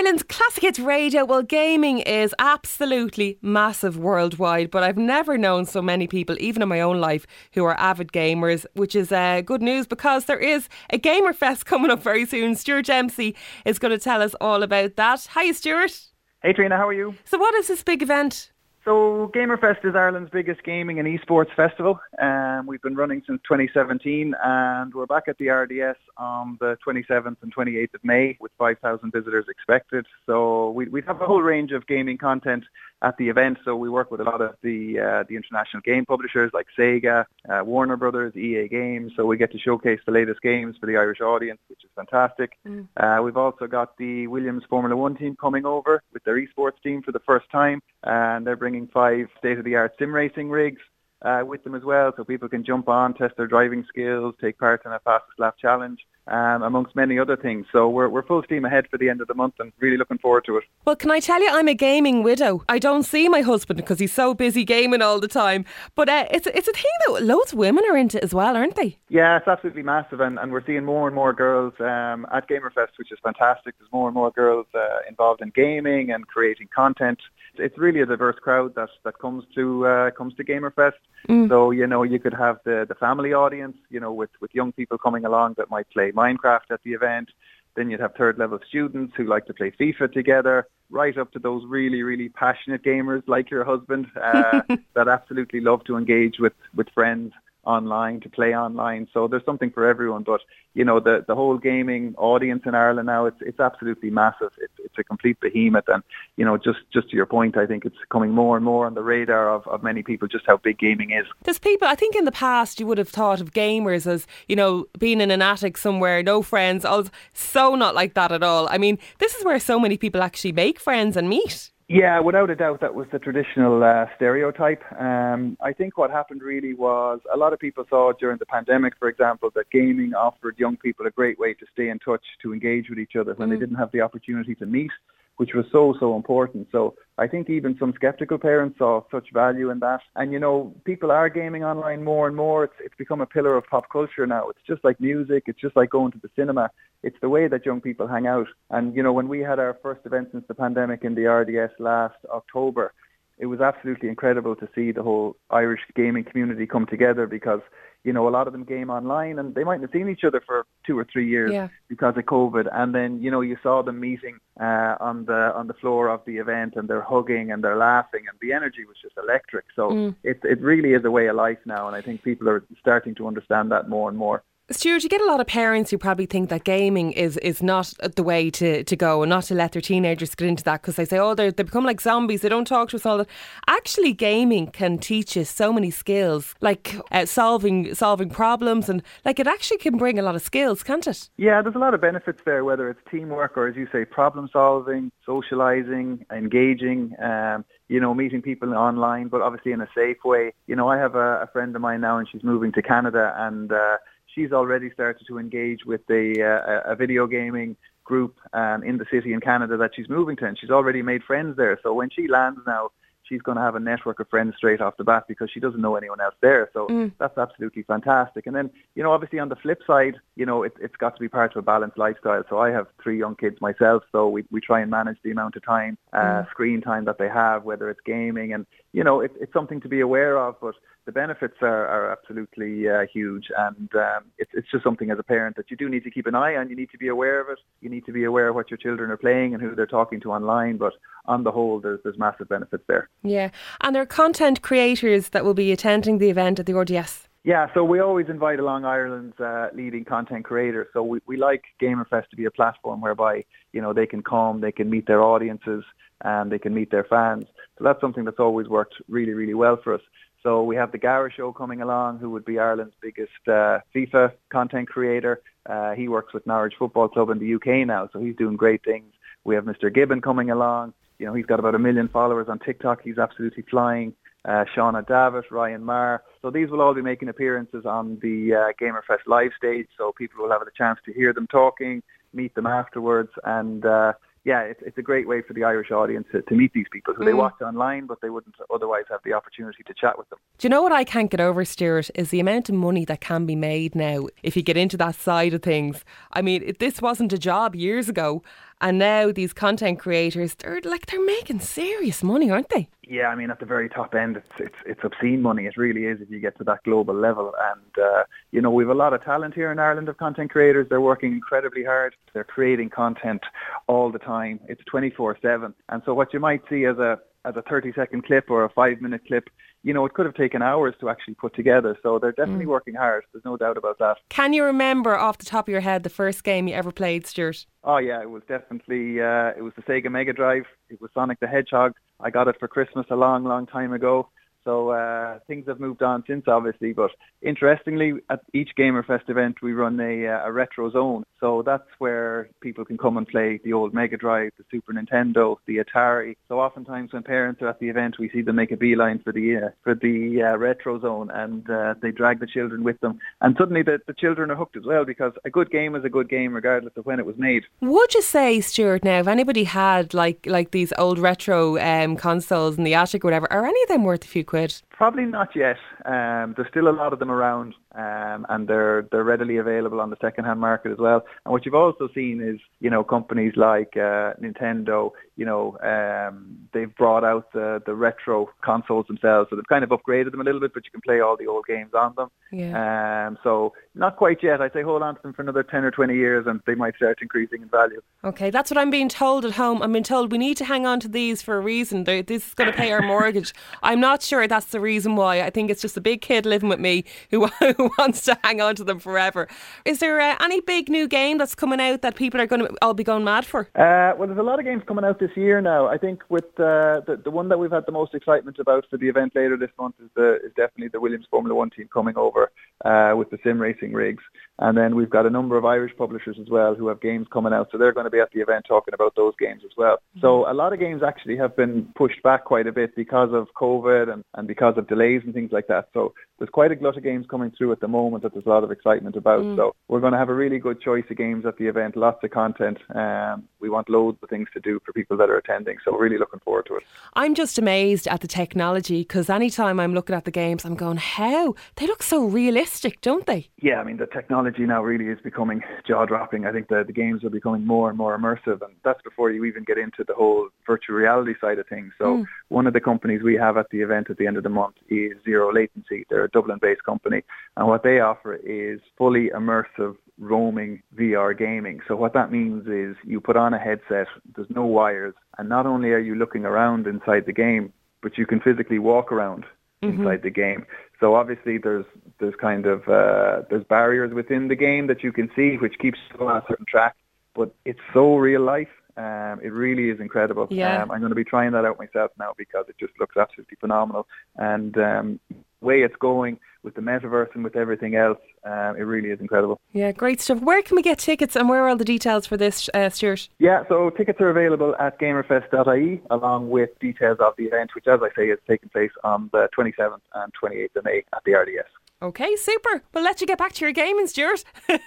Ireland's Classic Hits Radio. Well, gaming is absolutely massive worldwide, but I've never known so many people, even in my own life, who are avid gamers, which is uh, good news because there is a Gamerfest coming up very soon. Stuart Dempsey is going to tell us all about that. Hi, Stuart. Hey, Trina, how are you? So, what is this big event? So Gamerfest is Ireland's biggest gaming and esports festival. Um, we've been running since 2017 and we're back at the RDS on the 27th and 28th of May with 5,000 visitors expected. So we, we have a whole range of gaming content at the event. So we work with a lot of the uh, the international game publishers like Sega, uh, Warner Brothers, EA Games. So we get to showcase the latest games for the Irish audience, which is fantastic. Mm. Uh, we've also got the Williams Formula One team coming over with their esports team for the first time, and they're bringing five state-of-the-art sim racing rigs uh, with them as well, so people can jump on, test their driving skills, take part in a fastest lap challenge, um, amongst many other things. So we're, we're full steam ahead for the end of the month and really looking forward to it. Well, can I tell you, I'm a gaming widow. I don't see my husband because he's so busy gaming all the time. But uh, it's, it's a thing that loads of women are into as well, aren't they? Yeah, it's absolutely massive. And, and we're seeing more and more girls um, at Gamerfest, which is fantastic. There's more and more girls uh, involved in gaming and creating content. It's really a diverse crowd that, that comes to uh, comes to Gamerfest. Mm. So, you know, you could have the, the family audience, you know, with, with young people coming along that might play Minecraft at the event. Then you'd have third level students who like to play FIFA together, right up to those really, really passionate gamers like your husband uh, that absolutely love to engage with, with friends online to play online. So there's something for everyone. But you know, the the whole gaming audience in Ireland now it's it's absolutely massive. It's it's a complete behemoth, and you know, just just to your point, I think it's coming more and more on the radar of, of many people just how big gaming is. There's people. I think in the past you would have thought of gamers as you know being in an attic somewhere, no friends. All so not like that at all. I mean, this is where so many people actually make friends and meet. Yeah, without a doubt, that was the traditional uh, stereotype. Um, I think what happened really was a lot of people saw during the pandemic, for example, that gaming offered young people a great way to stay in touch, to engage with each other when mm. they didn't have the opportunity to meet which was so, so important. So I think even some skeptical parents saw such value in that. And, you know, people are gaming online more and more. It's, it's become a pillar of pop culture now. It's just like music. It's just like going to the cinema. It's the way that young people hang out. And, you know, when we had our first event since the pandemic in the RDS last October, it was absolutely incredible to see the whole Irish gaming community come together because you know, a lot of them game online and they mightn't have seen each other for two or three years yeah. because of COVID. And then, you know, you saw them meeting uh, on the on the floor of the event and they're hugging and they're laughing and the energy was just electric. So mm. it it really is a way of life now and I think people are starting to understand that more and more. Stuart, you get a lot of parents who probably think that gaming is, is not the way to, to go and not to let their teenagers get into that because they say, oh, they become like zombies, they don't talk to us all that. Actually, gaming can teach us so many skills, like uh, solving solving problems, and like it actually can bring a lot of skills, can't it? Yeah, there's a lot of benefits there, whether it's teamwork or, as you say, problem solving, socializing, engaging. Um, you know, meeting people online, but obviously in a safe way. You know, I have a, a friend of mine now, and she's moving to Canada, and uh, she's already started to engage with the uh, a video gaming group um, in the city in Canada that she's moving to, and she's already made friends there. So when she lands now, she's going to have a network of friends straight off the bat because she doesn't know anyone else there. So mm. that's absolutely fantastic. And then, you know, obviously on the flip side, you know, it, it's got to be part of a balanced lifestyle. So I have three young kids myself, so we, we try and manage the amount of time, uh, mm. screen time that they have, whether it's gaming. And, you know, it, it's something to be aware of, but the benefits are, are absolutely uh, huge, and um, it's, it's just something as a parent that you do need to keep an eye on. You need to be aware of it. You need to be aware of what your children are playing and who they're talking to online. But on the whole, there's there's massive benefits there. Yeah, and there are content creators that will be attending the event at the RDS. Yeah, so we always invite along Ireland's uh, leading content creators. So we, we like Gamerfest to be a platform whereby you know they can come, they can meet their audiences, and they can meet their fans. So that's something that's always worked really, really well for us. So we have the Gara Show coming along, who would be Ireland's biggest uh, FIFA content creator. Uh, he works with Norwich Football Club in the UK now, so he's doing great things. We have Mr. Gibbon coming along. You know, he's got about a million followers on TikTok. He's absolutely flying. Uh, Shauna Davitt, Ryan Marr. So these will all be making appearances on the uh, Gamerfest live stage, so people will have a chance to hear them talking, meet them afterwards, and uh, yeah, it's, it's a great way for the Irish audience to, to meet these people who mm. they watch online, but they wouldn't otherwise have the opportunity to chat with them. Do you know what I can't get over, Stuart, is the amount of money that can be made now if you get into that side of things. I mean, this wasn't a job years ago. And now these content creators, they're like they're making serious money, aren't they? Yeah, I mean, at the very top end, it's it's, it's obscene money. It really is if you get to that global level. And uh, you know, we've a lot of talent here in Ireland of content creators. They're working incredibly hard. They're creating content all the time. It's 24/7. And so, what you might see as a as a 30 second clip or a five minute clip, you know, it could have taken hours to actually put together. So they're definitely mm. working hard. There's no doubt about that. Can you remember off the top of your head the first game you ever played, Stuart? Oh yeah, it was definitely uh, it was the Sega Mega Drive. It was Sonic the Hedgehog. I got it for Christmas a long, long time ago. So uh, things have moved on since, obviously. But interestingly, at each Gamerfest event, we run a, uh, a retro zone. So that's where people can come and play the old Mega Drive, the Super Nintendo, the Atari. So oftentimes when parents are at the event, we see them make a beeline for the uh, for the uh, retro zone, and uh, they drag the children with them. And suddenly the, the children are hooked as well because a good game is a good game regardless of when it was made. Would you say, Stuart? Now, if anybody had like like these old retro um, consoles in the attic or whatever, are any of them worth a few quid? Probably not yet. Um, there's still a lot of them around, um, and they're they're readily available on the second-hand market as well. And what you've also seen is, you know, companies like uh, Nintendo, you know, um, they've brought out the the retro consoles themselves, so they've kind of upgraded them a little bit, but you can play all the old games on them. Yeah. Um, so not quite yet. I'd say hold on to them for another ten or twenty years, and they might start increasing in value. Okay, that's what I'm being told at home. I'm being told we need to hang on to these for a reason. They're, this is going to pay our mortgage. I'm not sure that's the reason why. I think it's just a big kid living with me who, who wants to hang on to them forever. Is there uh, any big new game that's coming out that people are going to all be going mad for? Uh, well, there's a lot of games coming out this year now. I think with uh, the the one that we've had the most excitement about for the event later this month is the is definitely the Williams Formula One team coming over uh, with the sim racing rigs. And then we've got a number of Irish publishers as well who have games coming out, so they're going to be at the event talking about those games as well. Mm-hmm. So a lot of games actually have been pushed back quite a bit because of COVID and, and because of delays and things like that. So there's quite a glut of games coming through at the moment that there's a lot of excitement about. Mm. So we're going to have a really good choice of games at the event, lots of content. Um, we want loads of things to do for people that are attending. So we're really looking forward to it. I'm just amazed at the technology because anytime I'm looking at the games, I'm going, how? They look so realistic, don't they? Yeah, I mean, the technology now really is becoming jaw dropping. I think the, the games are becoming more and more immersive, and that's before you even get into the whole virtual reality side of things. So, mm. one of the companies we have at the event at the end of the month is Zero Latency. They're a Dublin based company, and what they offer is fully immersive roaming VR gaming. So what that means is you put on a headset, there's no wires, and not only are you looking around inside the game, but you can physically walk around mm-hmm. inside the game. So obviously there's there's kind of uh, there's barriers within the game that you can see, which keeps you on a certain track. But it's so real life. Um, it really is incredible. Yeah. Um, I'm going to be trying that out myself now because it just looks absolutely phenomenal. And um, way it's going with the metaverse and with everything else, um, it really is incredible. Yeah, great stuff. Where can we get tickets and where are all the details for this, uh, Stuart? Yeah, so tickets are available at gamerfest.ie along with details of the event, which, as I say, is taking place on the 27th and 28th of May at the RDS. Okay, super. We'll let you get back to your gaming, Stuart. Thanks,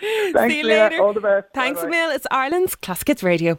See you later. All the best. Thanks Bye-bye. a It's Ireland's Classic Hits Radio.